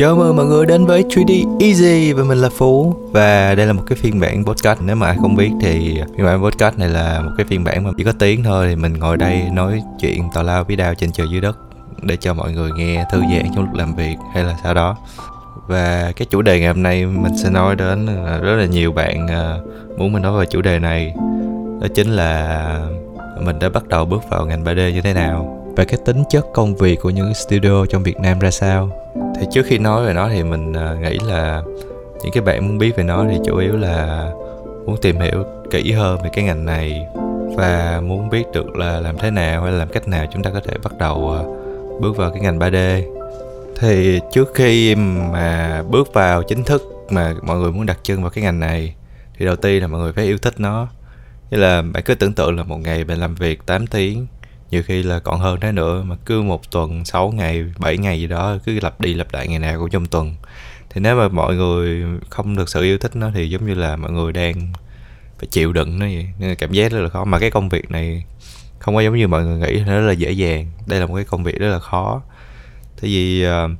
Chào mừng mọi người đến với 3D Easy và mình là Phú. Và đây là một cái phiên bản podcast. Nếu mà ai không biết thì phiên bản podcast này là một cái phiên bản mà chỉ có tiếng thôi. Thì mình ngồi đây nói chuyện tào lao với đao trên trời dưới đất Để cho mọi người nghe thư giãn trong lúc làm việc hay là sao đó. Và cái chủ đề ngày hôm nay mình sẽ nói đến là rất là nhiều bạn ờ, muốn mình nói về chủ đề này. Đó chính là mình đã bắt đầu bước vào ngành 3D như thế nào về cái tính chất công việc của những studio trong Việt Nam ra sao? Thì trước khi nói về nó thì mình à, nghĩ là những cái bạn muốn biết về nó thì chủ yếu là muốn tìm hiểu kỹ hơn về cái ngành này và muốn biết được là làm thế nào hay là làm cách nào chúng ta có thể bắt đầu à, bước vào cái ngành 3D thì trước khi mà bước vào chính thức mà mọi người muốn đặt chân vào cái ngành này, thì đầu tiên là mọi người phải yêu thích nó. Như là bạn cứ tưởng tượng là một ngày bạn làm việc 8 tiếng nhiều khi là còn hơn thế nữa mà cứ một tuần 6 ngày 7 ngày gì đó cứ lặp đi lặp lại ngày nào cũng trong tuần. Thì nếu mà mọi người không được sự yêu thích nó thì giống như là mọi người đang phải chịu đựng nó vậy. Nên là cảm giác rất là khó. Mà cái công việc này không có giống như mọi người nghĩ nó rất là dễ dàng. Đây là một cái công việc rất là khó. Tại vì uh,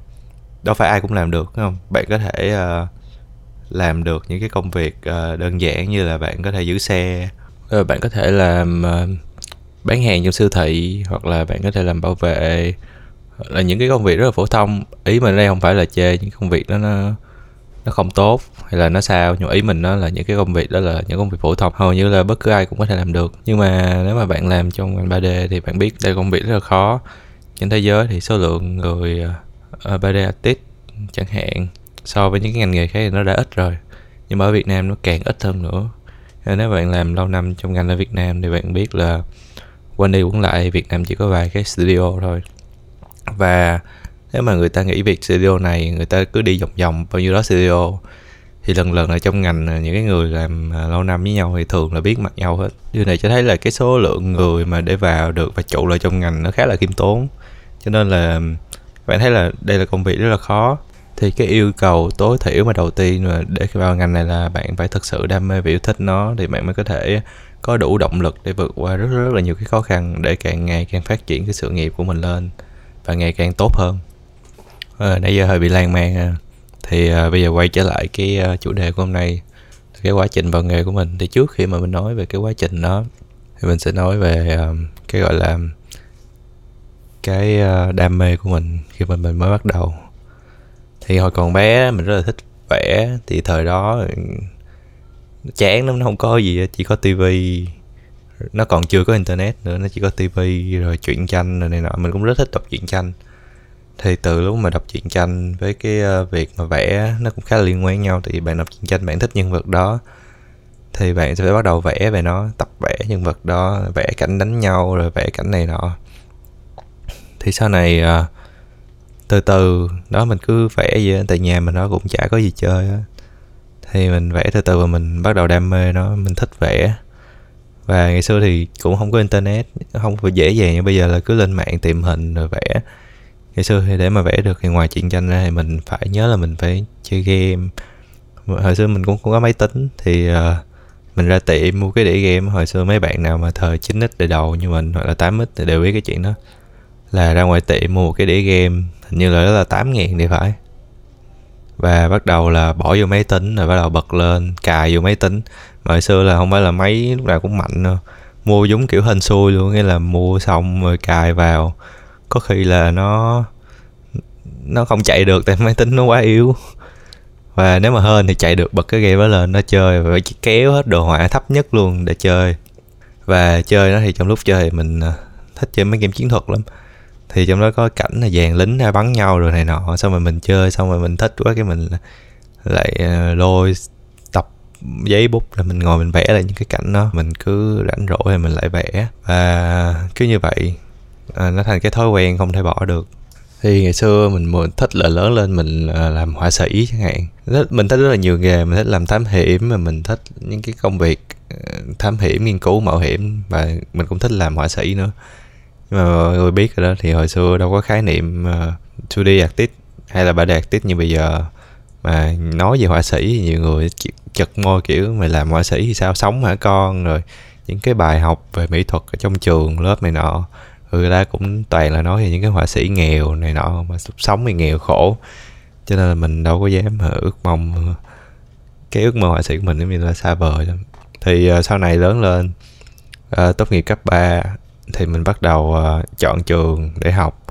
đâu phải ai cũng làm được đúng không? Bạn có thể uh, làm được những cái công việc uh, đơn giản như là bạn có thể giữ xe. Ờ, bạn có thể làm uh, bán hàng trong siêu thị hoặc là bạn có thể làm bảo vệ là những cái công việc rất là phổ thông. Ý mình đây không phải là chê những công việc đó nó nó không tốt hay là nó sao, nhưng ý mình nó là những cái công việc đó là những công việc phổ thông. Hầu như là bất cứ ai cũng có thể làm được. Nhưng mà nếu mà bạn làm trong ngành 3D thì bạn biết đây là công việc rất là khó. Trên thế giới thì số lượng người ờ, 3D artist chẳng hạn, so với những cái ngành nghề khác thì nó đã ít rồi. Nhưng mà ở Việt Nam nó càng ít hơn nữa. Nếu bạn làm lâu năm trong ngành ở Việt Nam thì bạn biết là quên đi quấn lại Việt Nam chỉ có vài cái studio thôi. Và nếu mà người ta nghĩ việc studio này, người ta cứ đi vòng vòng bao nhiêu đó studio, thì lần lần ở trong ngành à, những cái người làm à, lâu năm với nhau thì thường là biết mặt nhau hết. Điều này cho thấy là cái số lượng người mà để vào được và trụ lại trong ngành nó khá là khiêm tốn. Cho nên là, bạn thấy là đây là công việc rất là khó. Thì cái yêu cầu tối thiểu mà đầu tiên mà để vào ngành này là bạn phải thực sự đam mê và yêu thích nó, thì bạn mới có thể có đủ động lực để vượt qua rất rất là nhiều cái khó khăn để càng ngày càng phát triển cái sự nghiệp của mình lên và ngày càng tốt hơn. À, nãy giờ hơi bị lan man à. thì à, bây giờ quay trở lại cái à, chủ đề của hôm nay cái quá trình vào nghề của mình. Thì trước khi mà mình nói về cái quá trình đó thì mình sẽ nói về à, cái gọi là cái à, đam mê của mình khi mà mình mới bắt đầu. Thì hồi còn bé mình rất là thích vẽ thì thời đó ừ, chán lắm, nó không có gì chỉ có tivi nó còn chưa có internet nữa, nó chỉ có tivi rồi truyện tranh rồi này nọ. Mình cũng rất thích đọc truyện tranh. Thì từ lúc mà đọc truyện tranh với cái ờ, việc mà vẽ, nó cũng khá là liên quan nhau. Thì bạn đọc truyện tranh, bạn thích nhân vật đó. Thì bạn sẽ phải bắt đầu vẽ về nó, tập vẽ nhân vật đó, vẽ cảnh đánh nhau rồi vẽ cảnh này nọ. Thì sau này ờ, từ từ, đó mình cứ vẽ gì tại nhà mình nó cũng chả có gì chơi á thì mình vẽ từ từ và mình bắt đầu đam mê nó mình thích vẽ. Và ngày xưa thì cũng không có internet không phải dễ dàng như bây giờ là cứ lên mạng tìm hình rồi vẽ. Ngày xưa thì để mà vẽ được thì ngoài chuyện tranh ra thì mình phải nhớ là mình phải chơi game. Hồi xưa mình cũng cũng có máy tính thì uh, mình ra tiệm mua cái đĩa game. Hồi xưa mấy bạn nào mà thời 9x đời đầu như mình hoặc là 8x thì đều biết cái chuyện đó. Là ra ngoài tiệm mua một cái đĩa game hình như là đó là 8 ngàn thì phải và bắt đầu là bỏ vô máy tính, rồi bắt đầu bật lên, cài vô máy tính. Mà hồi xưa là không phải là máy lúc nào cũng mạnh đâu. Mua giống kiểu hên xui luôn, nghĩa là mua xong rồi cài vào. Có khi là nó nó không chạy được tại máy tính nó quá yếu. Và nếu mà hên thì chạy được, bật cái game đó lên, nó chơi và phải kéo hết đồ họa thấp nhất luôn để chơi. Và chơi nó thì trong lúc chơi thì mình à, thích chơi mấy game chiến thuật lắm thì trong đó có cảnh là dàn lính ra bắn nhau rồi này nọ xong rồi mình chơi xong rồi mình thích quá cái mình lại ờ, lôi tập giấy bút là mình ngồi mình vẽ lại những cái cảnh đó. Mình cứ rảnh rỗi thì mình lại vẽ. Và cứ như vậy à, nó thành cái thói quen không thể bỏ được. Thì ngày xưa mình muốn thích là lớn lên mình ờ, làm họa sĩ chẳng hạn. Mình thích rất là nhiều nghề mình thích làm thám hiểm mà mình thích những cái công việc ờ, thám hiểm nghiên cứu mạo hiểm và mình cũng thích làm họa sĩ nữa nhưng mà mọi người biết rồi đó thì hồi xưa đâu có khái niệm ờ, uh, 2D artist hay là 3D artist như bây giờ. Mà nói về họa sĩ thì nhiều người chật môi kiểu mày làm họa sĩ thì sao sống hả con? Rồi những cái bài học về mỹ thuật ở trong trường lớp này nọ ừ, người ta cũng toàn là nói về những cái họa sĩ nghèo này nọ mà sống thì nghèo khổ. Cho nên là mình đâu có dám ước mong ờ, cái ước mơ họa sĩ của mình giống như là xa vời lắm. Thì uh, sau này lớn lên uh, tốt nghiệp cấp 3 thì mình bắt đầu uh, chọn trường để học.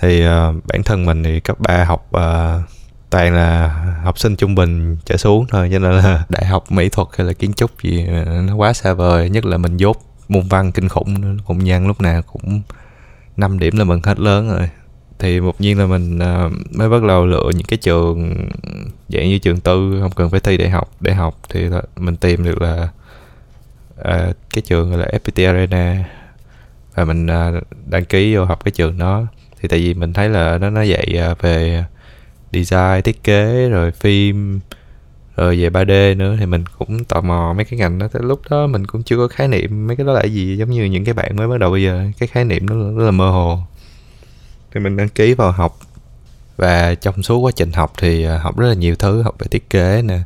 Thì uh, bản thân mình thì cấp 3 học uh, toàn là học sinh trung bình trở xuống thôi cho nên là đại học mỹ thuật hay là kiến trúc gì nó quá xa vời. Nhất là mình dốt môn văn kinh khủng cũng nhân lúc nào cũng 5 điểm là mình hết lớn rồi. Thì một nhiên là mình uh, mới bắt đầu lựa những cái trường dạng như trường tư không cần phải thi đại học để học thì mình tìm được là uh, cái trường gọi là FPT Arena và mình à, đăng ký vô học cái trường đó. Thì tại vì mình thấy là nó nó dạy à, về design, thiết kế, rồi phim, rồi về 3D nữa. Thì mình cũng tò mò mấy cái ngành đó. Tới lúc đó mình cũng chưa có khái niệm mấy cái đó là gì. Giống như những cái bạn mới bắt đầu bây giờ, cái khái niệm nó rất là mơ hồ. Thì mình đăng ký vào học. Và trong suốt quá trình học thì à, học rất là nhiều thứ. Học về thiết kế nè,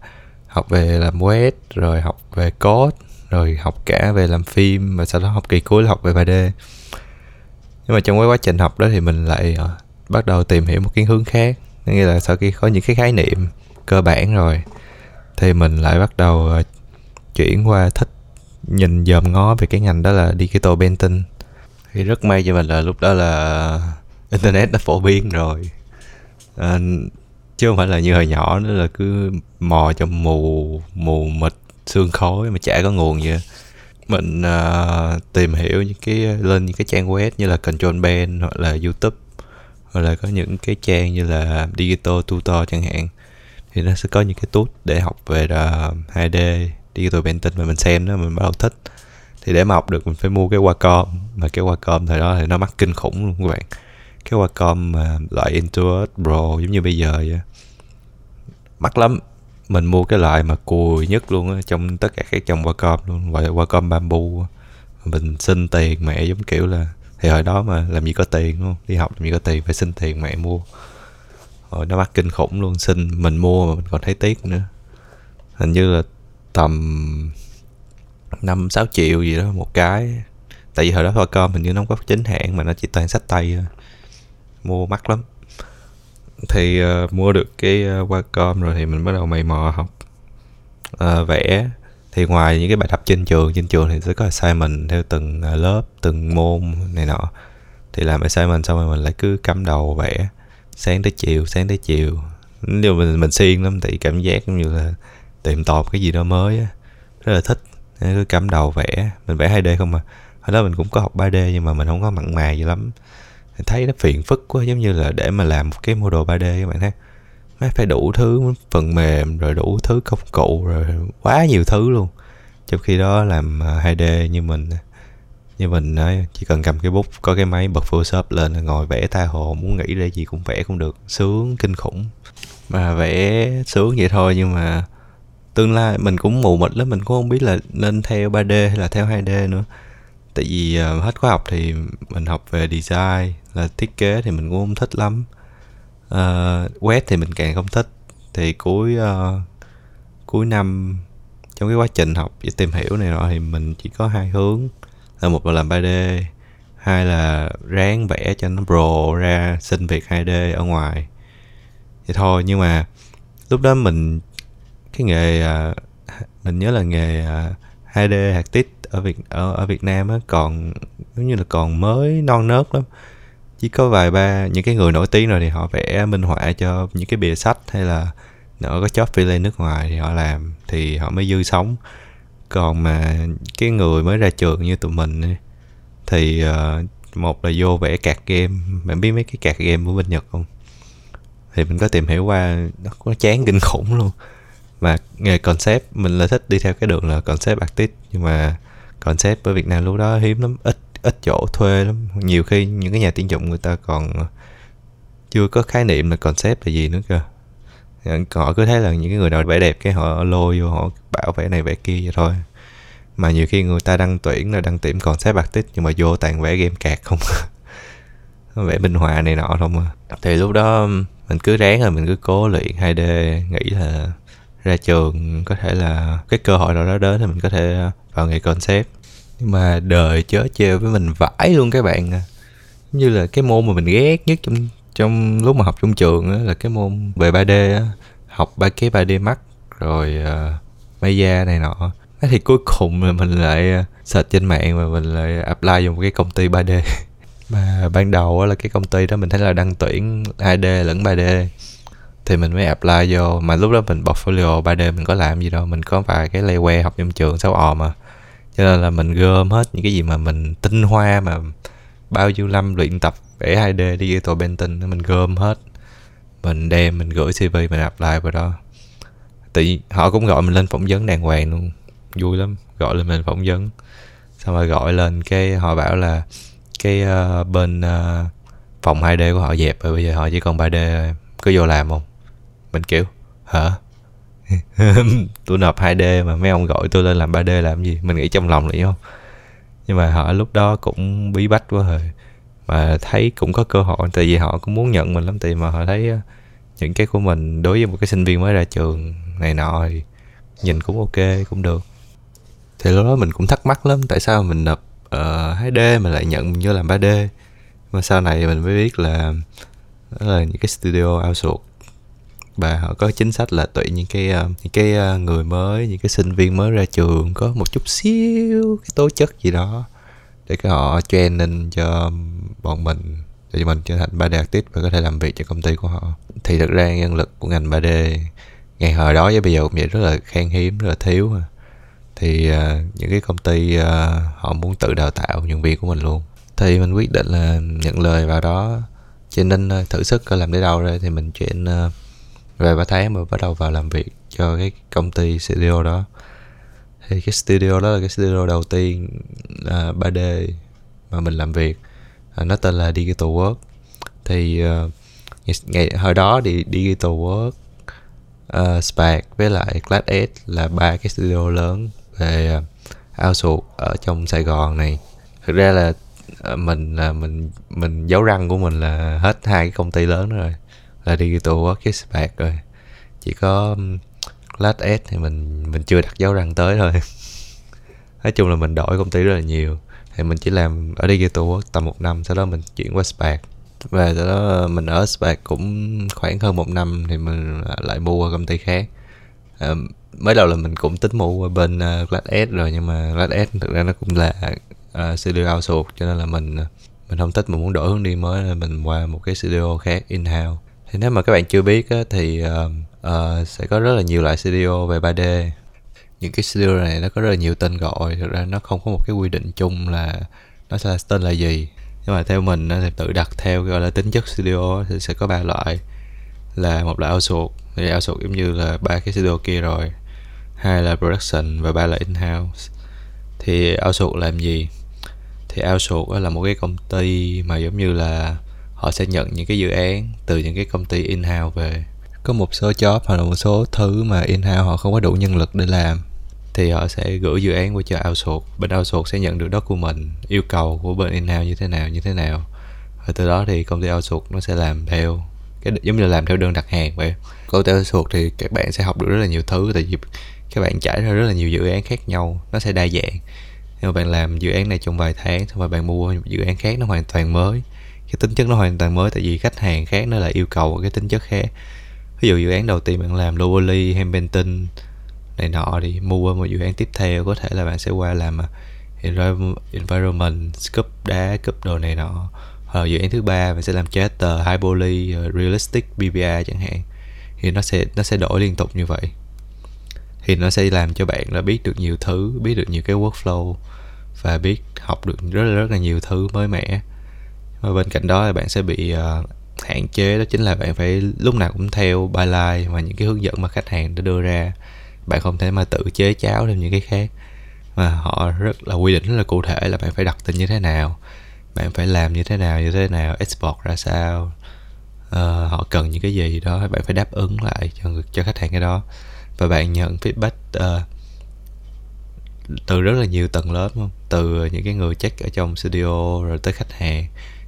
học về làm web, rồi học về code rồi học cả về làm phim và sau đó học kỳ cuối là học về 3D nhưng mà trong cái quá trình học đó thì mình lại uh, bắt đầu tìm hiểu một cái hướng khác. Nghĩa là sau khi có những cái khái niệm cơ bản rồi thì mình lại bắt đầu uh, chuyển qua thích nhìn dòm ngó về cái ngành đó là digital painting. Thì rất may cho mình là lúc đó là internet đã phổ biến rồi. À, chứ không phải là như hồi nhỏ nữa là cứ mò trong mù mù mịt xương khói mà chả có nguồn gì. Mình uh, tìm hiểu những cái lên những cái trang web như là Control Band hoặc là YouTube hoặc là có những cái trang như là Digital Tutor chẳng hạn. Thì nó sẽ có những cái tool để học về à, uh, 2D Digital Painting mà mình xem đó mình bắt đầu thích. Thì để mà học được mình phải mua cái Wacom mà cái Wacom thời đó thì nó mắc kinh khủng luôn các bạn. Cái Wacom mà loại Intuos Pro giống như bây giờ vậy mắc lắm mình mua cái loại mà cùi nhất luôn á, trong tất cả các dòng Wacom luôn, gọi là Wacom bamboo mình xin tiền mẹ, giống kiểu là, thì hồi đó mà làm gì có tiền luôn đi học làm gì có tiền, phải xin tiền mẹ mua. Rồi nó mắc kinh khủng luôn, xin mình mua mà mình còn thấy tiếc nữa. Hình như là tầm năm, sáu triệu gì đó một cái. Tại vì hồi đó Wacom hình như nó không có chính hãng mà nó chỉ toàn sách tay thôi. Mua mắc lắm thì uh, mua được cái ờ, uh, Wacom rồi thì mình bắt đầu mày mò học. Uh, vẽ. Thì ngoài những cái bài tập trên trường trên trường thì sẽ có assignment theo từng uh, lớp từng môn này nọ. Thì làm assignment xong rồi mình lại cứ cắm đầu vẽ. Sáng tới chiều sáng tới chiều. Nhưng mình mình siêng lắm thì cảm giác như là tìm tòi cái gì đó mới á. Rất là thích. Nên cứ cắm đầu vẽ. Mình vẽ 2D không mà hồi đó mình cũng có học 3D nhưng mà mình không có mặn mà gì lắm thấy nó phiền phức quá, giống như là để mà làm một cái model 3D các bạn thấy nó phải đủ thứ phần mềm, rồi đủ thứ công cụ, rồi quá nhiều thứ luôn. Trong khi đó làm à, 2D như mình như mình nói chỉ cần cầm cái bút, có cái máy bật Photoshop lên ngồi vẽ tha hồ, muốn nghĩ ra gì cũng vẽ cũng được. Sướng kinh khủng. Mà vẽ sướng vậy thôi, nhưng mà tương lai mình cũng mù mịt lắm, mình cũng không biết là nên theo 3D hay là theo 2D nữa tại vì uh, hết khóa học thì mình học về design là thiết kế thì mình cũng không thích lắm. Uh, web thì mình càng không thích. Thì cuối uh, cuối năm trong cái quá trình học và tìm hiểu này nọ thì mình chỉ có hai hướng. Là một là làm 3D hai là ráng vẽ cho nó pro ra xin việc 2D ở ngoài. Vậy thôi nhưng mà lúc đó mình cái nghề uh, mình nhớ là nghề uh, 2D hạt tiết ở Việt ở, ở Việt Nam á còn giống như là còn mới non nớt lắm. Chỉ có vài ba những cái người nổi tiếng rồi thì họ vẽ minh họa cho những cái bìa sách hay là nó có chóp phi lên nước ngoài thì họ làm thì họ mới dư sống. Còn mà cái người mới ra trường như tụi mình thì uh, một là vô vẽ cạc game. Bạn biết mấy cái cạc game của bên nhật không? Thì mình có tìm hiểu qua nó có chán kinh khủng luôn. Và nghề concept mình là thích đi theo cái đường là concept artist nhưng mà concept bởi Việt Nam lúc đó hiếm lắm, ít ít chỗ thuê lắm. Nhiều khi những cái nhà tuyển dụng người ta còn chưa có khái niệm là concept là gì nữa cơ. Họ cứ thấy là những cái người nào vẽ đẹp cái họ lôi vô, họ bảo vẽ này vẽ kia vậy thôi. Mà nhiều khi người ta đăng tuyển là đăng tuyển concept artist nhưng mà vô toàn vẽ game cạc không à. vẽ minh họa này nọ không à. Thì lúc đó mình cứ ráng rồi mình cứ cố luyện 2D nghĩ là ra trường có thể là cái cơ hội nào đó đến thì mình có thể ờ, vào nghề concept. Nhưng mà đời chớ trêu với mình vãi luôn các bạn à. Như là cái môn mà mình ghét nhất trong trong lúc mà học trong trường á, là cái môn về 3D á, học ba cái 3D Max rồi uh, Maya này nọ. Thế thì cuối cùng là mình lại ờ, search trên mạng và mình lại apply vào một cái công ty 3D mà ban đầu á, là cái công ty đó mình thấy là đăng tuyển 2D lẫn 3D thì mình mới apply vô. Mà lúc đó mình portfolio 3D mình có làm gì đâu. Mình có vài cái layaway học trong trường 6 ò mà. Cho nên là mình gom hết những cái gì mà mình tinh hoa mà bao nhiêu năm luyện tập vẽ 2D digital painting mình gom hết. Mình đem mình gửi CV mình apply vào đó. Tự họ cũng gọi mình lên phỏng vấn đàng hoàng luôn. Vui lắm. Gọi lên mình phỏng vấn. Xong rồi gọi lên cái họ bảo là cái uh, bên uh, phòng 2D của họ dẹp rồi. Bây giờ họ chỉ còn 3D cứ vô làm không? Mình kiểu hả? Tôi nộp 2D mà mấy ông gọi tôi lên làm 3D làm gì? Mình nghĩ trong lòng là không? Nhưng mà họ lúc đó cũng bí bách quá rồi mà thấy cũng có cơ hội tại vì họ cũng muốn nhận mình lắm. Tại mà họ thấy những cái của mình đối với một cái sinh viên mới ra trường này nọ thì nhìn cũng ok cũng được. Thì lúc đó mình cũng thắc mắc lắm tại sao mình nộp ờ, uh, 2D mà lại nhận như làm 3D mà sau này mình mới biết là đó là những cái studio outsource và họ có chính sách là tuyển những cái ờ, những cái ờ, người mới những cái sinh viên mới ra trường có một chút xíu cái tố chất gì đó để cái họ training cho bọn mình để cho mình trở thành 3D artist và có thể làm việc cho công ty của họ. Thì thực ra nhân lực của ngành 3D ngày hồi đó với bây giờ cũng vậy rất là khan hiếm rất là thiếu mà thì uh, những cái công ty uh, họ muốn tự đào tạo nhân viên của mình luôn. Thì mình quyết định là nhận lời vào đó cho nên thử sức coi làm đến đâu rồi thì mình chuyển uh, về 3 tháng mà bắt đầu vào làm việc cho cái công ty studio đó. Thì cái studio đó là cái studio đầu tiên à, uh, 3D mà mình làm việc. Uh, nó tên là Digital Work thì uh, ngày hồi đó thì Digital Work uh, Spark với lại Class S là ba cái studio lớn về uh, outsource ở trong Sài Gòn này. Thực ra là uh, mình là mình mình dấu răng của mình là hết hai cái công ty lớn rồi là Digital Work is back rồi chỉ có Class S thì mình mình chưa đặt dấu răng tới thôi. Nói chung là mình đổi công ty rất là nhiều. Thì mình chỉ làm ở Digital Work tầm một năm sau đó mình chuyển qua Spark. Và sau đó ờ, mình ở Spark cũng khoảng hơn một năm thì mình lại mua qua công ty khác. À, mới đầu là mình cũng tính mua qua bên uh, Class S rồi nhưng mà Glass S thực ra nó cũng là uh, studio outsource cho nên là mình mình không thích mình muốn đổi hướng đi mới nên mình qua một cái studio khác in house thì nếu mà các bạn chưa biết á, thì uh, uh, sẽ có rất là nhiều loại studio về 3D những cái studio này nó có rất là nhiều tên gọi thực ra nó không có một cái quy định chung là nó sẽ tên là gì. Nhưng mà theo mình thì tự đặt theo gọi là tính chất studio thì sẽ có ba loại. Là một là outsource thì outsource giống như là ba cái studio kia rồi. Hai là production và ba là in-house. Thì outsource làm gì? Thì outsource là một cái công ty mà giống như là họ sẽ nhận những cái dự án từ những cái công ty in-house về. Có một số job hoặc là một số thứ mà in-house họ không có đủ nhân lực để làm, thì họ sẽ gửi dự án qua cho outsource. Bên outsource sẽ nhận được document yêu cầu của bên in-house như thế nào, như thế nào. Và từ đó thì công ty outsource nó sẽ làm theo cái giống như là làm theo đơn đặt hàng vậy. Công ty outsource thì các bạn sẽ học được rất là nhiều thứ, tại vì các bạn trải ra rất là nhiều dự án khác nhau, nó sẽ đa dạng. Nhưng mà bạn làm dự án này trong vài tháng xong rồi bạn mua một dự án khác nó hoàn toàn mới cái tính chất nó hoàn toàn mới tại vì khách hàng khác nó lại yêu cầu cái tính chất khác. Ví dụ dự án đầu tiên bạn làm Lowly hay Benton này nọ thì mua một dự án tiếp theo có thể là bạn sẽ qua làm à, environment scoop đá scoop đồ này nọ. Hoặc dự án thứ ba bạn sẽ làm character, high poly, realistic BBA chẳng hạn. Thì nó sẽ nó sẽ đổi liên tục như vậy. Thì nó sẽ làm cho bạn là biết được nhiều thứ biết được nhiều cái workflow và biết học được rất là rất là nhiều thứ mới mẻ và bên cạnh đó là bạn sẽ bị uh, hạn chế đó chính là bạn phải lúc nào cũng theo byline và những cái hướng dẫn mà khách hàng đã đưa ra. Bạn không thể mà tự chế cháo thêm những cái khác. Mà họ rất là quy định rất là cụ thể là bạn phải đặt tên như thế nào bạn phải làm như thế nào như thế nào export ra sao uh, họ cần những cái gì đó bạn phải đáp ứng lại cho cho khách hàng cái đó. Và bạn nhận feedback uh, từ rất là nhiều tầng lớp không? Từ những cái người check ở trong studio rồi tới khách hàng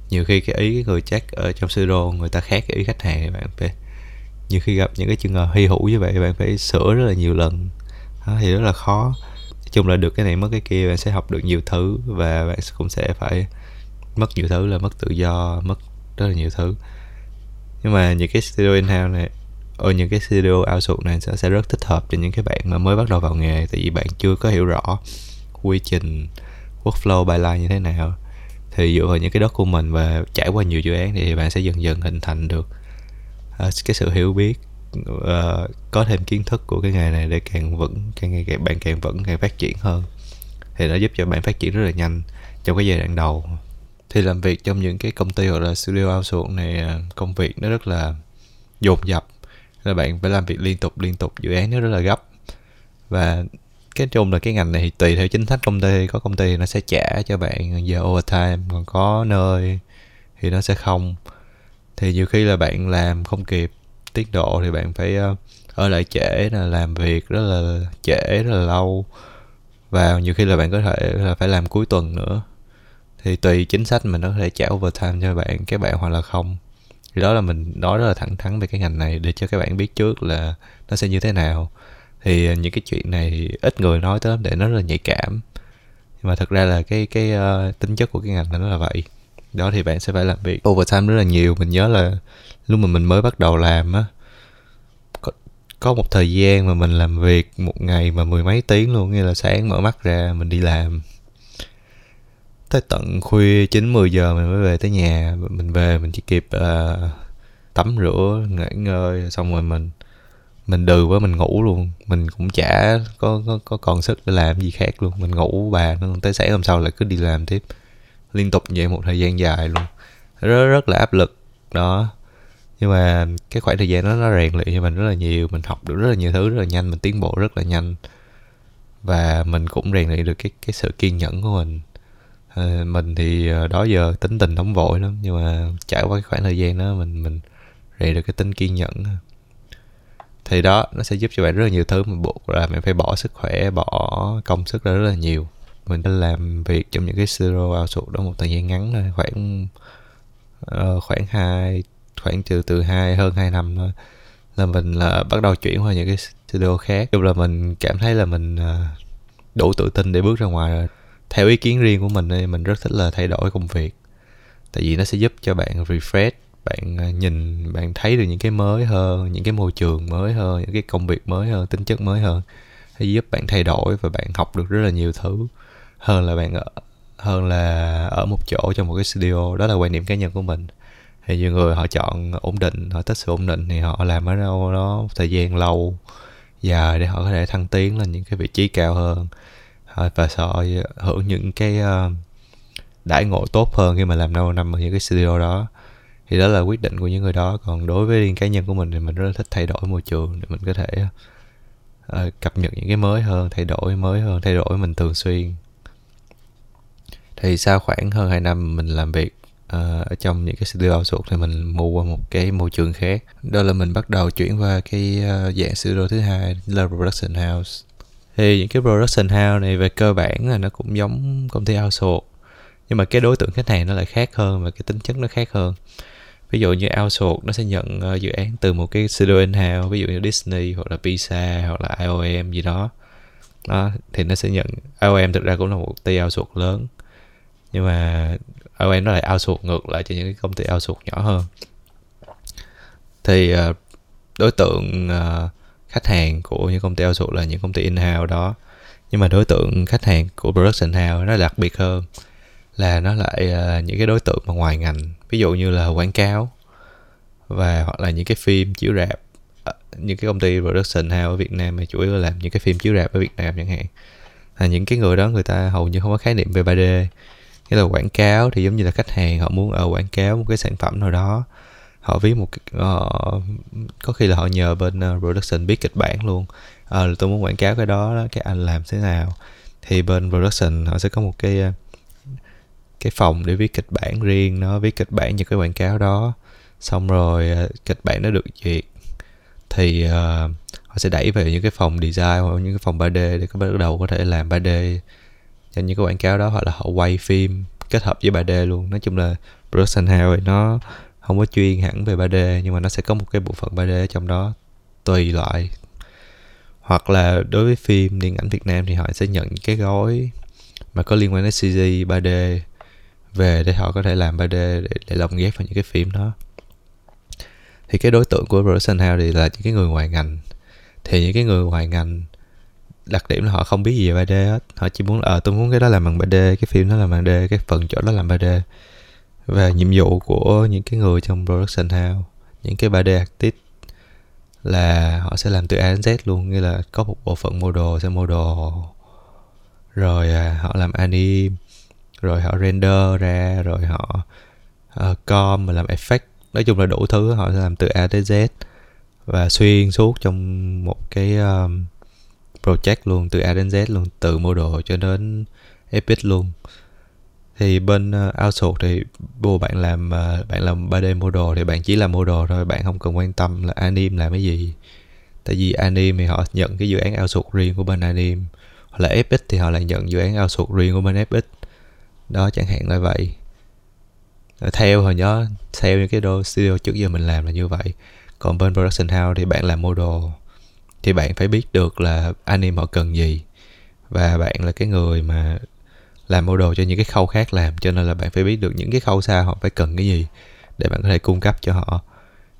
nhiều khi cái ý cái người chắc ở trong studio người ta khác cái ý khách hàng bạn phải nhiều khi gặp những cái trường hợp hy hữu như vậy bạn phải sửa rất là nhiều lần. Đó, thì rất là khó. Nói chung là được cái này mất cái kia bạn sẽ học được nhiều thứ và bạn cũng sẽ phải mất nhiều thứ là mất tự do mất rất là nhiều thứ. Nhưng mà những cái studio in-house này ở những cái studio outsource này sẽ, sẽ rất thích hợp cho những cái bạn mà mới bắt đầu vào nghề tại vì bạn chưa có hiểu rõ quy trình workflow bài line như thế nào thì dựa vào những cái đất của mình và trải qua nhiều dự án thì bạn sẽ dần dần hình thành được uh, cái sự hiểu biết uh, có thêm kiến thức của cái nghề này để càng vững càng ngày bạn càng vững càng phát triển hơn. Thì nó giúp cho bạn phát triển rất là nhanh trong cái giai đoạn đầu. Thì làm việc trong những cái công ty hoặc là studio outsourcing này ờ, công việc nó rất là dồn dập là bạn phải làm việc liên tục liên tục dự án nó rất là gấp. Và cái chung là cái ngành này thì tùy theo chính sách công ty. Có công ty thì nó sẽ trả cho bạn giờ overtime, còn có nơi thì nó sẽ không. Thì nhiều khi là bạn làm không kịp tiết độ thì bạn phải ờ, ở lại trễ là làm việc rất là trễ, rất là lâu. Và nhiều khi là bạn có thể là phải làm cuối tuần nữa. Thì tùy chính sách mình nó có thể trả overtime cho bạn, các bạn hoặc là không. Thì đó là mình nói rất là thẳng thắn về cái ngành này để cho các bạn biết trước là nó sẽ như thế nào thì ờ, những cái chuyện này ít người nói tới để nó rất là nhạy cảm. Nhưng mà thật ra là cái cái uh, tính chất của cái ngành này nó là vậy. Đó thì bạn sẽ phải làm việc overtime rất là nhiều. Mình nhớ là lúc mà mình mới bắt đầu làm á có, có một thời gian mà mình làm việc một ngày mà mười mấy tiếng luôn như là sáng mở mắt ra mình đi làm. Tới tận khuya chín mười giờ mình mới về tới nhà. Mình về mình chỉ kịp uh, tắm rửa nghỉ ngơi xong rồi mình mình đừ với mình ngủ luôn. Mình cũng chả có có, có còn sức để làm gì khác luôn. Mình ngủ bà nó tới sáng hôm sau lại cứ đi làm tiếp. Liên tục vậy một thời gian dài luôn. Rất rất là áp lực. Đó. Nhưng mà cái khoảng thời gian đó nó rèn luyện cho mình rất là nhiều. Mình học được rất là nhiều thứ rất là nhanh. Mình tiến bộ rất là nhanh. Và mình cũng rèn luyện được cái cái sự kiên nhẫn của mình. À, mình thì ờ, đó giờ tính tình nóng vội lắm. Nhưng mà trải qua cái khoảng thời gian đó mình mình rèn được cái tính kiên nhẫn thì đó nó sẽ giúp cho bạn rất là nhiều thứ mà buộc là mình phải bỏ sức khỏe bỏ công sức ra rất là nhiều. Mình đã làm việc trong những cái zero outsource đó một thời gian ngắn thôi khoảng uh, khoảng hai khoảng từ từ hai hơn hai năm thôi. Là mình là bắt đầu chuyển qua những cái studio khác. Chung là mình cảm thấy là mình uh, đủ tự tin để bước ra ngoài rồi. Theo ý kiến riêng của mình thì mình rất thích là thay đổi công việc. Tại vì nó sẽ giúp cho bạn refresh bạn à, nhìn, bạn thấy được những cái mới hơn, những cái môi trường mới hơn, những cái công việc mới hơn, tính chất mới hơn sẽ giúp bạn thay đổi và bạn học được rất là nhiều thứ hơn là bạn ở, hơn là ở một chỗ trong một cái studio đó là quan điểm cá nhân của mình. Thì nhiều người họ chọn ổn định, họ thích sự ổn định thì họ làm ở đâu đó thời gian lâu dài để họ có thể thăng tiến lên những cái vị trí cao hơn. Và sợ hưởng những cái à, đãi ngộ tốt hơn khi mà làm lâu năm ở những cái studio đó thì đó là quyết định của những người đó. Còn đối với riêng cá nhân của mình thì mình rất là thích thay đổi môi trường để mình có thể uh, cập nhật những cái mới hơn thay đổi mới hơn thay đổi mình thường xuyên. Thì sau khoảng hơn 2 năm mình làm việc uh, ở trong những cái studio outsource thì mình mua qua một cái môi trường khác. Đó là mình bắt đầu chuyển qua cái uh, dạng studio thứ hai là production house. Thì những cái production house này về cơ bản là nó cũng giống công ty outsource nhưng mà cái đối tượng khách hàng nó lại khác hơn và cái tính chất nó khác hơn ví dụ như outsource nó sẽ nhận uh, dự án từ một cái studio in-house ví dụ như Disney hoặc là Pixar hoặc là IOM gì đó. Đó thì nó sẽ nhận IOM thực ra cũng là một công ty outsource lớn. Nhưng mà IOM nó lại outsource ngược lại cho những cái công ty outsource nhỏ hơn. Thì uh, đối tượng uh, khách hàng của những công ty outsource là những công ty in-house đó. Nhưng mà đối tượng khách hàng của production house nó đặc biệt hơn là nó lại uh, những cái đối tượng mà ngoài ngành ví dụ như là quảng cáo và hoặc là những cái phim chiếu rạp ờ, những cái công ty production house ở Việt Nam mà chủ yếu là làm những cái phim chiếu rạp ở Việt Nam chẳng hạn. Là những cái người đó người ta hầu như không có khái niệm về 3D nghĩa là quảng cáo thì giống như là khách hàng họ muốn ở quảng cáo một cái sản phẩm nào đó họ viết một cái uh, có khi là họ nhờ bên uh, production biết kịch bản luôn. Uh, tôi muốn quảng cáo cái đó, đó cái anh làm thế nào. Thì bên production họ sẽ có một cái uh, cái phòng để viết kịch bản riêng nó viết kịch bản cho cái quảng cáo đó. Xong rồi ờ, kịch bản nó được duyệt. Thì uh, họ sẽ đẩy về những cái phòng design hoặc những cái phòng 3D để có bắt đầu có thể làm 3D cho những cái quảng cáo đó hoặc là họ quay phim kết hợp với 3D luôn. Nói chung là production house nó không có chuyên hẳn về 3D nhưng mà nó sẽ có một cái bộ phận 3D ở trong đó tùy loại. Hoặc là đối với phim điện ảnh Việt Nam thì họ sẽ nhận cái gói mà có liên quan đến CG 3D về để họ có thể làm 3D để, để lồng ghép vào những cái phim đó. Thì cái đối tượng của production house thì là những cái người ngoài ngành. Thì những cái người ngoài ngành đặc điểm là họ không biết gì về 3D hết. Họ chỉ muốn ờ tôi muốn cái đó làm bằng 3D cái phim đó làm bằng 3D cái phần chỗ đó làm 3D và nhiệm vụ của những cái người trong production house những cái 3D artist là họ sẽ làm từ A đến Z luôn như là có một bộ phận model sẽ model. Rồi à, họ làm anime rồi họ render ra rồi họ uh, com mà làm effect. Nói chung là đủ thứ họ sẽ làm từ A tới Z và xuyên suốt trong một cái um, project luôn từ A đến Z luôn từ model cho đến epic luôn. Thì bên uh, outsource thì vô bạn làm uh, bạn làm 3D model thì bạn chỉ làm model thôi bạn không cần quan tâm là anim làm cái gì. Tại vì anim thì họ nhận cái dự án outsource riêng của bên anim hoặc là FX thì họ lại nhận dự án outsource riêng của bên FX đó chẳng hạn là vậy. Theo hồi nhớ theo những cái đô studio trước giờ mình làm là như vậy. Còn bên production house thì bạn làm model thì bạn phải biết được là anime họ cần gì. Và bạn là cái người mà làm model cho những cái khâu khác làm cho nên là bạn phải biết được những cái khâu xa họ phải cần cái gì để bạn có thể cung cấp cho họ.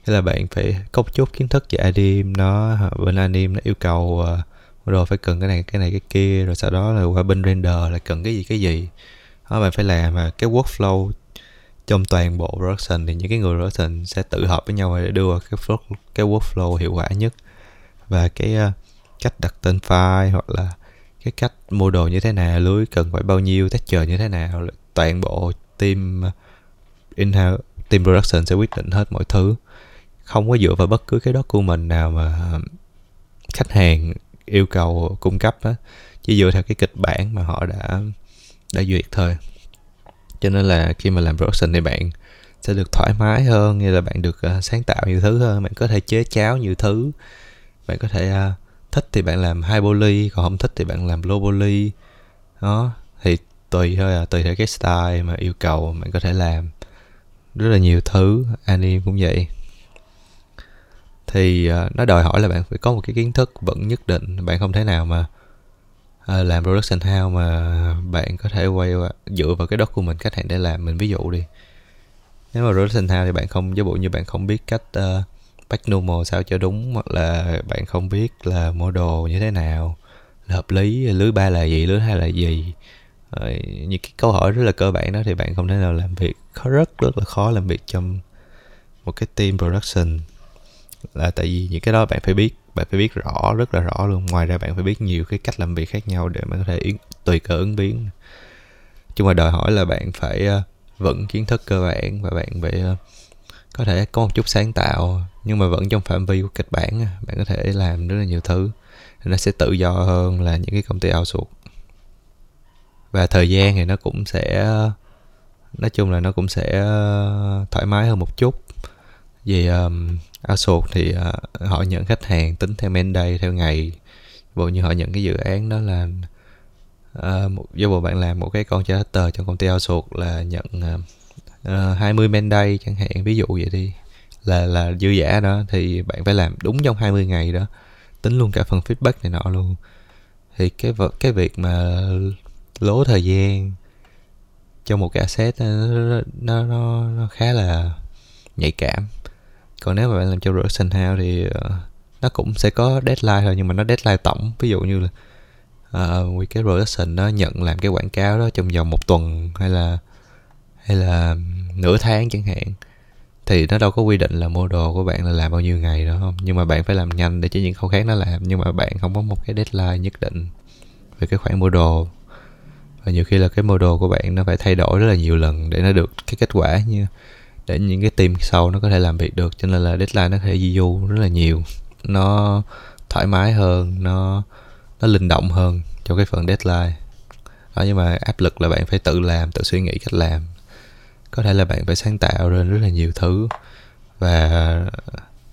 Thế là bạn phải cốc chút kiến thức về anime nó bên anime nó yêu cầu uh, model phải cần cái này cái này cái kia rồi sau đó là qua bên render là cần cái gì cái gì đó bạn phải làm mà cái workflow trong toàn bộ production thì những cái người production sẽ tự hợp với nhau để đưa cái flow, cái workflow hiệu quả nhất. Và cái uh, cách đặt tên file hoặc là cái cách mua đồ như thế nào lưới cần phải bao nhiêu texture như thế nào toàn bộ team ờ, in team production sẽ quyết định hết mọi thứ. Không có dựa vào bất cứ cái document nào mà ờ, khách hàng yêu cầu cung cấp á chỉ dựa theo cái kịch bản mà họ đã đã duyệt thôi. Cho nên là khi mà làm production thì bạn sẽ được thoải mái hơn như là bạn được uh, sáng tạo nhiều thứ hơn bạn có thể chế cháo nhiều thứ. Bạn có thể uh, thích thì bạn làm high poly còn không thích thì bạn làm low poly đó thì tùy thôi à tùy theo cái style mà yêu cầu bạn có thể làm rất là nhiều thứ anime cũng vậy. Thì uh, nó đòi hỏi là bạn phải có một cái kiến thức vững nhất định bạn không thể nào mà Ờ, làm production house mà bạn có thể quay dựa vào cái đất của mình khách hàng để làm. Mình ví dụ đi. Nếu mà production house thì bạn không giả bộ như bạn không biết cách ờ, uh, back normal sao cho đúng hoặc là bạn không biết là model như thế nào là hợp lý lưới ba là gì lưới hai là gì. Rồi, những cái câu hỏi rất là cơ bản đó thì bạn không thể nào làm việc khó rất rất là khó làm việc trong một cái team production. Là tại vì những cái đó bạn phải biết bạn phải biết rõ rất là rõ luôn. Ngoài ra bạn phải biết nhiều cái cách làm việc khác nhau để bạn có thể yến, tùy cơ ứng biến. Chung là đòi hỏi là bạn phải ờ, vững kiến thức cơ bản và bạn phải ờ, có thể có một chút sáng tạo nhưng mà vẫn trong phạm vi của kịch bản bạn có thể làm rất là nhiều thứ. Nó sẽ tự do hơn là những cái công ty outsource. Và thời gian thì nó cũng sẽ nói chung là nó cũng sẽ ờ, thoải mái hơn một chút vì um, outsource thì uh, họ nhận khách hàng tính theo day theo ngày. Bộ như họ nhận cái dự án đó là uh, một, do bộ bạn làm một cái con tờ trong công ty outsource là nhận uh, uh, 20 day chẳng hạn ví dụ vậy đi là là dư giả đó thì bạn phải làm đúng trong 20 ngày đó tính luôn cả phần feedback này nọ luôn. Thì cái cái việc mà lố thời gian cho một cái asset nó nó nó, nó khá là nhạy cảm còn nếu mà bạn làm cho production house thì uh, nó cũng sẽ có deadline thôi nhưng mà nó deadline tổng. Ví dụ như là uh, cái production nó nhận làm cái quảng cáo đó trong vòng một tuần hay là hay là nửa tháng chẳng hạn thì nó đâu có quy định là model của bạn là làm bao nhiêu ngày đó không nhưng mà bạn phải làm nhanh để cho những khâu khác nó làm nhưng mà bạn không có một cái deadline nhất định về cái khoản model và nhiều khi là cái model của bạn nó phải thay đổi rất là nhiều lần để nó được cái kết quả như để những cái team sau nó có thể làm việc được, cho nên là deadline nó có thể di du rất là nhiều. Nó thoải mái hơn, nó nó linh động hơn cho cái phần deadline. Đó nhưng mà áp lực là bạn phải tự làm, tự suy nghĩ cách làm. Có thể là bạn phải sáng tạo ra rất là nhiều thứ và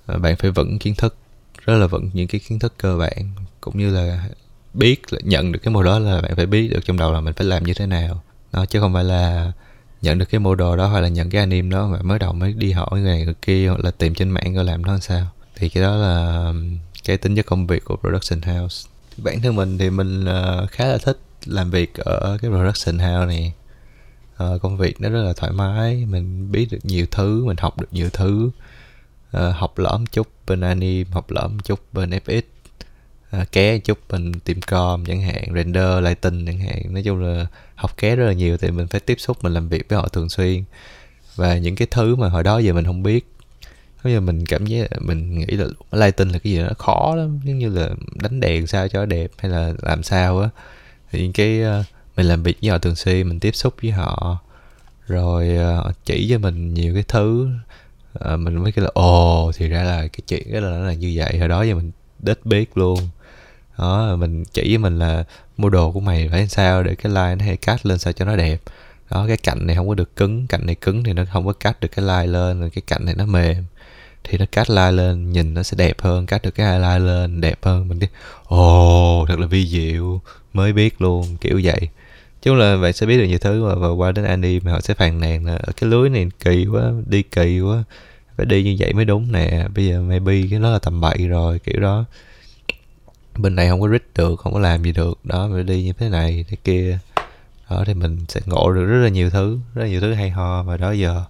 ờ, bạn phải vững kiến thức, rất là vững những cái kiến thức cơ bản, cũng như là biết, là nhận được cái mô đó là bạn phải biết được trong đầu là mình phải làm như thế nào. Nó chứ không phải là nhận được cái model đó hoặc là nhận cái anime đó và mới đầu mới đi hỏi người này người kia hoặc là tìm trên mạng coi làm nó làm sao. Thì cái đó là um, cái tính chất công việc của production house. Bản thân mình thì mình uh, khá là thích làm việc ở cái production house này. Uh, công việc nó rất là thoải mái mình biết được nhiều thứ mình học được nhiều thứ. Uh, học lỏm chút bên anime học lỏm chút bên fx uh, ké chút bên tìm com chẳng hạn render lighting chẳng hạn. Nói chung là học ké rất là nhiều thì mình phải tiếp xúc mình làm việc với họ thường xuyên. Và những cái thứ mà hồi đó giờ mình không biết. Bây giờ mình cảm giác mình nghĩ là lighting là cái gì đó khó lắm. Giống như là đánh đèn sao cho đẹp hay là làm sao á. Thì cái uh, mình làm việc với họ thường xuyên mình tiếp xúc với họ. Rồi uh, chỉ cho mình nhiều cái thứ uh, mình mới cái là ồ thì ra là cái chuyện cái là nó là như vậy. Hồi đó giờ mình đích biết luôn đó, mình chỉ với mình là mua đồ của mày phải sao để cái line nó hay cắt lên sao cho nó đẹp. Đó, cái cạnh này không có được cứng, cạnh này cứng thì nó không có cắt được cái line lên, rồi cái cạnh này nó mềm. Thì nó cắt line lên, nhìn nó sẽ đẹp hơn, cắt được cái highlight lên, đẹp hơn. Mình đi, ồ, thật là vi diệu, mới biết luôn kiểu vậy. Chứ là bạn sẽ biết được nhiều thứ mà và qua đến Andy mà họ sẽ phàn nàn là cái lưới này kỳ quá, đi kỳ quá, phải đi như vậy mới đúng nè, bây giờ maybe cái đó là tầm bậy rồi kiểu đó bên này không có rít được không có làm gì được. Đó mình đi như thế này thế kia. Đó thì mình sẽ ngộ được rất là nhiều thứ rất là nhiều thứ hay ho. Và đó giờ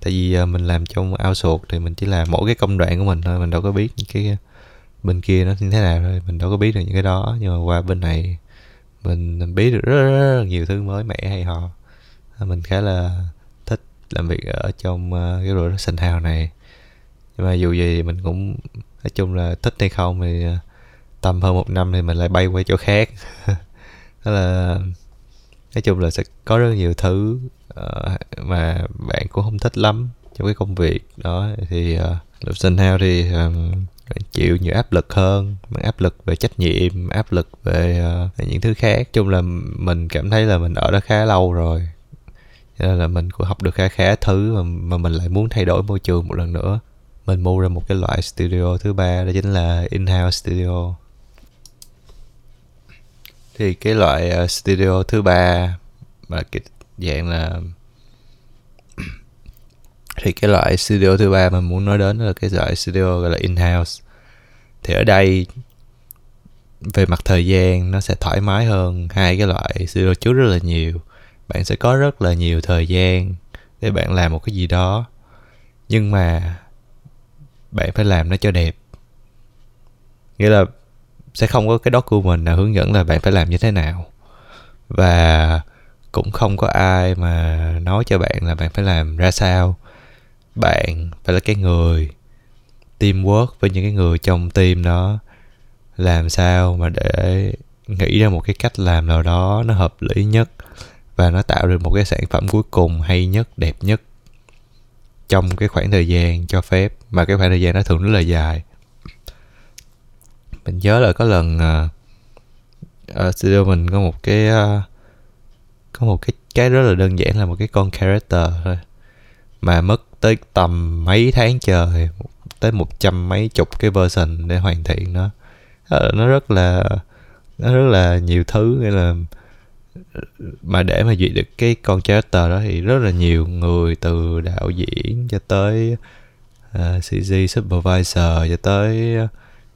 tại vì ờ, mình làm trong ao suột thì mình chỉ làm mỗi cái công đoạn của mình thôi mình đâu có biết những cái ờ, bên kia nó như thế nào thôi mình đâu có biết được những cái đó. Nhưng mà qua bên này mình biết được rất, rất, rất nhiều thứ mới mẻ hay ho. Ờ, mình khá là thích làm việc ở trong uh, cái production house này. Nhưng mà dù gì mình cũng nói chung là thích hay không thì tầm hơn một năm thì mình lại bay qua chỗ khác. Đó là nói chung là sẽ có rất nhiều thứ uh, mà bạn cũng không thích lắm trong cái công việc đó. Thì ờ, uh, lập sinh hao thì um, chịu nhiều áp lực hơn áp lực về trách nhiệm áp lực về uh, những thứ khác. Chung là mình cảm thấy là mình ở đó khá lâu rồi cho nên là mình cũng học được khá khá thứ mà, mà mình lại muốn thay đổi môi trường một lần nữa. Mình mua ra một cái loại studio thứ ba đó chính là in-house studio thì cái loại uh, studio thứ ba mà cái dạng là thì cái loại studio thứ ba mà muốn nói đến là cái loại studio gọi là in-house. Thì ở đây về mặt thời gian nó sẽ thoải mái hơn hai cái loại studio trước rất là nhiều. Bạn sẽ có rất là nhiều thời gian để bạn làm một cái gì đó nhưng mà bạn phải làm nó cho đẹp. Nghĩa là sẽ không có cái document nào hướng dẫn là bạn phải làm như thế nào. Và cũng không có ai mà nói cho bạn là bạn phải làm ra sao. Bạn phải là cái người teamwork với những cái người trong team đó làm sao mà để nghĩ ra một cái cách làm nào đó nó hợp lý nhất và nó tạo được một cái sản phẩm cuối cùng hay nhất, đẹp nhất trong cái khoảng thời gian cho phép. Mà cái khoảng thời gian nó thường rất là dài mình nhớ là có lần uh, ở studio mình có một cái uh, có một cái cái rất là đơn giản là một cái con character thôi. Mà mất tới tầm mấy tháng trời tới một trăm mấy chục cái version để hoàn thiện nó. Nó rất là nó rất là nhiều thứ nghĩa là mà để mà duyệt được cái con character đó thì rất là nhiều người từ đạo diễn cho tới à, uh, CG supervisor cho tới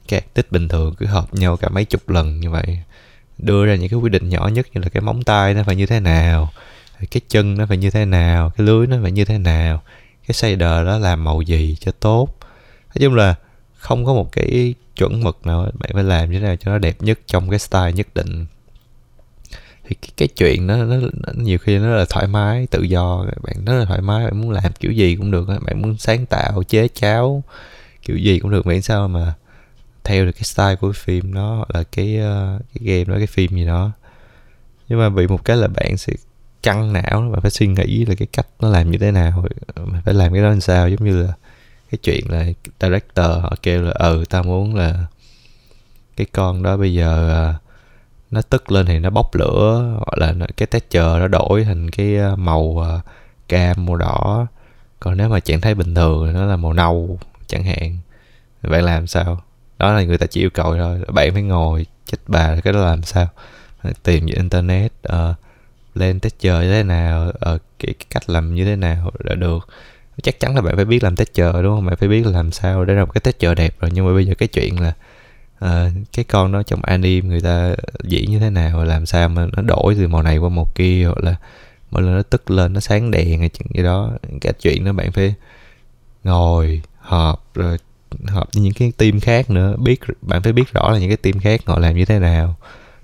các tích bình thường cứ hợp nhau cả mấy chục lần như vậy. Đưa ra những cái quy định nhỏ nhất như là cái móng tay nó phải như thế nào cái chân nó phải như thế nào cái lưới nó phải như thế nào cái shader đó làm màu gì cho tốt. Nói chung là không có một cái chuẩn mực nào bạn phải làm như thế nào cho nó đẹp nhất trong cái style nhất định. Thì cái, cái chuyện đó nó, nó nhiều khi nó là thoải mái tự do bạn rất là thoải mái bạn muốn làm kiểu gì cũng được bạn muốn sáng tạo chế cháo kiểu gì cũng được miễn sao mà theo được cái style của cái phim nó là cái uh, cái game đó cái phim gì đó. Nhưng mà bị một cái là bạn sẽ căng não và phải suy nghĩ là cái cách nó làm như thế nào ờ, mà phải làm cái đó làm sao. Giống như là cái chuyện là director họ kêu là ừ tao muốn là cái con đó bây giờ uh, nó tức lên thì nó bốc lửa hoặc là cái texture nó đổi thành cái màu uh, cam màu đỏ. Còn nếu mà trạng thái bình thường thì nó là màu nâu chẳng hạn. Bạn làm sao? Đó là người ta chỉ yêu cầu thôi. Bạn phải ngồi chết bà cái đó làm sao? Tìm trên internet uh, lên texture như thế nào uh, cái, cái cách làm như thế nào đã được. Chắc chắn là bạn phải biết làm texture đúng không? Bạn phải biết làm sao để làm cái texture đẹp rồi. Nhưng mà bây giờ cái chuyện là uh, cái con đó trong anime người ta diễn như thế nào làm sao mà nó đổi từ màu này qua màu kia hoặc là mỗi lần nó tức lên nó sáng đèn hay chuyện gì đó. Cái chuyện đó bạn phải ngồi họp rồi hợp với những cái team khác nữa. Biết, bạn phải biết rõ là những cái team khác họ làm như thế nào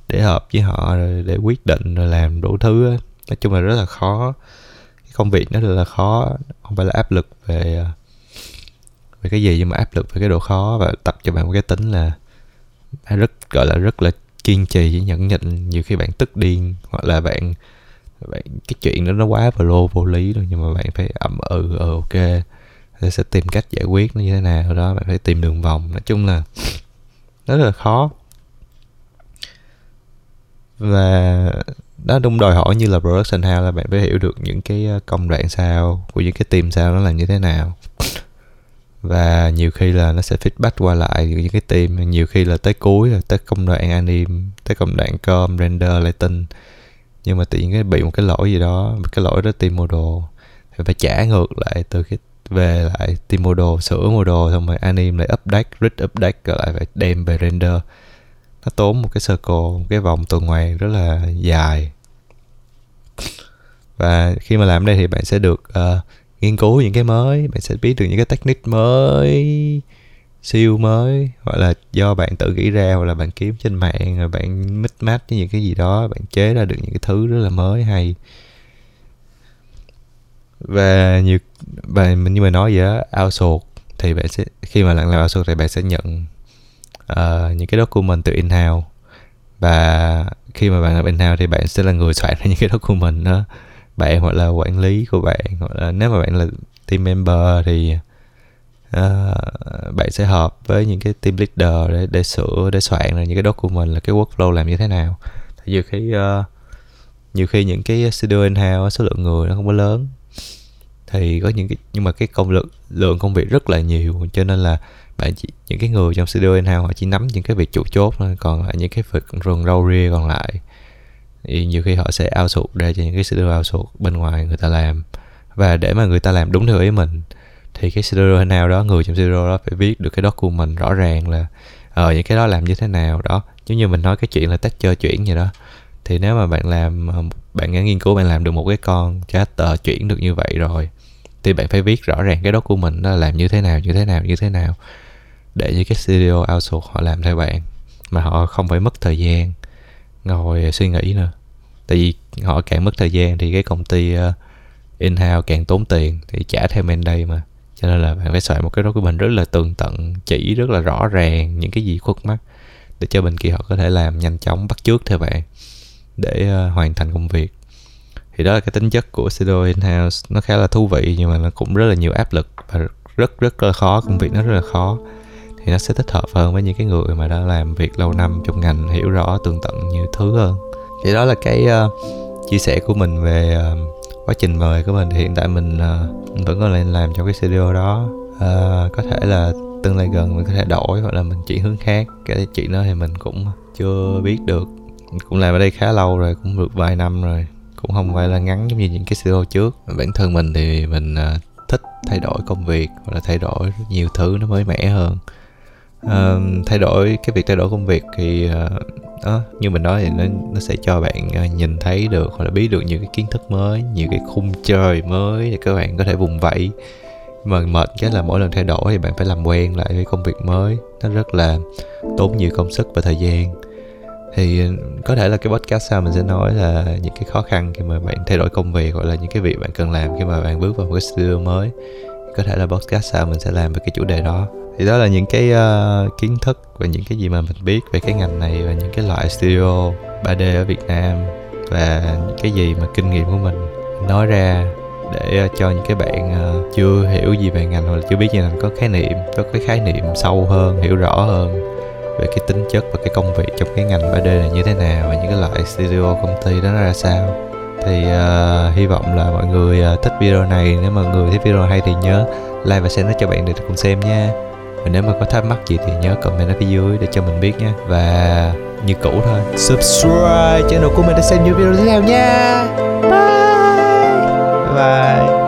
để hợp với họ, rồi để quyết định, rồi làm đủ thứ nói chung là rất là khó. Cái công việc nó rất là khó. Không phải là áp lực về ờ, về cái gì nhưng mà áp lực về cái độ khó. Và tập cho bạn một cái tính là rất, gọi là rất là kiên trì với nhẫn nhịn. Nhiều khi bạn tức điên, hoặc là bạn bạn, cái chuyện đó nó quá vào lô vô lý rồi nhưng mà bạn phải ậm ừ ừ ok thì sẽ tìm cách giải quyết nó như thế nào. Đó, bạn phải tìm đường vòng. Nói chung là rất là khó. Và nó đúng đòi hỏi như là production house là bạn phải hiểu được những cái ờ, công đoạn sao, của những cái team sao nó là như thế nào. Và nhiều khi là nó sẽ feedback qua lại những cái team. Nhiều khi là tới cuối là tới công đoạn anim tới công đoạn com, render, lighting. Nhưng mà tự nhiên cái bị một cái lỗi gì đó, một cái lỗi đó team model, thì phải trả ngược lại từ cái về lại team đồ sửa đồ xong rồi anime lại update rig update rồi lại phải đem về render. Nó tốn một cái circle một cái vòng tuần hoàn rất là dài. Và khi mà làm đây thì bạn sẽ được uh, nghiên cứu những cái mới bạn sẽ biết được những cái technique mới siêu mới hoặc là do bạn tự nghĩ ra hoặc là bạn kiếm trên mạng rồi bạn mix match với những cái gì đó bạn chế ra được những cái thứ rất là mới hay và nhiều và như mình nói vậy á outsource thì bạn sẽ khi mà làm outsource thì bạn sẽ nhận uh, những cái document từ in-house. Và khi mà bạn làm in-house thì bạn sẽ là người soạn ra những cái document đó. Bạn hoặc là quản lý của bạn hoặc là nếu mà bạn là team member thì uh, bạn sẽ họp với những cái team leader để để sửa để soạn ra những cái document là cái workflow làm như thế nào. Thì nhiều khi uh, nhiều khi những cái studio in-house số lượng người nó không có lớn thì có những cái nhưng mà cái công lượng lượng công việc rất là nhiều cho nên là bạn chỉ, những cái người trong studio in house họ chỉ nắm những cái việc chủ chốt thôi còn lại những cái việc rừng râu ria còn lại thì nhiều khi họ sẽ outsource ra cho những cái studio outsource bên ngoài người ta làm. Và để mà người ta làm đúng theo ý mình thì cái studio nào đó người trong studio đó phải viết được cái document rõ ràng là ờ những cái đó làm như thế nào đó. Giống như mình nói cái chuyện là tách chơi chuyển vậy đó. Thì nếu mà bạn làm bạn nghiên cứu bạn làm được một cái con character chuyển được như vậy rồi thì bạn phải viết rõ ràng cái đó của mình là làm như thế nào như thế nào như thế nào để cho cái studio outsource họ làm theo bạn. Mà họ không phải mất thời gian ngồi suy nghĩ nữa. Tại vì họ càng mất thời gian thì cái công ty uh, in-house càng tốn tiền thì trả theo mandate mà. Cho nên là bạn phải soạn một cái đó của mình rất là tường tận chỉ rất là rõ ràng những cái gì khuất mắt để cho bên kia họ có thể làm nhanh chóng bắt chước theo bạn để uh, hoàn thành công việc thì đó là cái tính chất của studio in-house nó khá là thú vị nhưng mà nó cũng rất là nhiều áp lực và rất rất là khó công việc nó rất là khó. Thì nó sẽ thích hợp hơn với những cái người mà đã làm việc lâu năm trong ngành hiểu rõ tường tận nhiều thứ hơn. Thì đó là cái uh, chia sẻ của mình về uh, quá trình mời của mình. Thì hiện tại mình uh, vẫn còn lên làm trong cái studio đó. Uh, có thể là tương lai gần mình có thể đổi hoặc là mình chuyển hướng khác. Cái chuyện đó thì mình cũng chưa biết được. Cũng làm ở đây khá lâu rồi cũng được vài năm rồi cũng không phải là ngắn giống như những cái studio trước. Bản thân mình thì mình à, thích thay đổi công việc hoặc là thay đổi nhiều thứ nó mới mẻ hơn. À, thay đổi cái việc thay đổi công việc thì à, đó như mình nói thì nó nó sẽ cho bạn à, nhìn thấy được hoặc là biết được nhiều cái kiến thức mới nhiều cái khung trời mới để các bạn có thể vùng vẫy. Mà mệt cái là mỗi lần thay đổi thì bạn phải làm quen lại với công việc mới. Nó rất là tốn nhiều công sức và thời gian thì ừ, có thể là cái podcast sau mình sẽ nói là những cái khó khăn khi mà bạn thay đổi công việc hoặc là những cái việc bạn cần làm khi mà bạn bước vào một cái studio mới. Có thể là podcast sau mình sẽ làm về cái chủ đề đó. Thì đó là những cái uh, kiến thức và những cái gì mà mình biết về cái ngành này và những cái loại studio 3D ở Việt Nam và những cái gì mà kinh nghiệm của mình nói ra để uh, cho những cái bạn uh, chưa hiểu gì về ngành hoặc là chưa biết gì ngành có khái niệm có cái khái niệm sâu hơn hiểu rõ hơn về cái tính chất và cái công việc trong cái ngành 3D này như thế nào và những cái loại studio công ty đó ra sao. Thì uh, hy vọng là mọi người uh, thích video này. Nếu mà mọi người thích video hay thì nhớ like và share nó cho bạn để cùng xem nha. Và nếu mà có thắc mắc gì thì nhớ comment ở phía dưới để cho mình biết nha. Và như cũ thôi. Subscribe channel của mình để xem nhiều video tiếp theo nha. Bye bye, bye.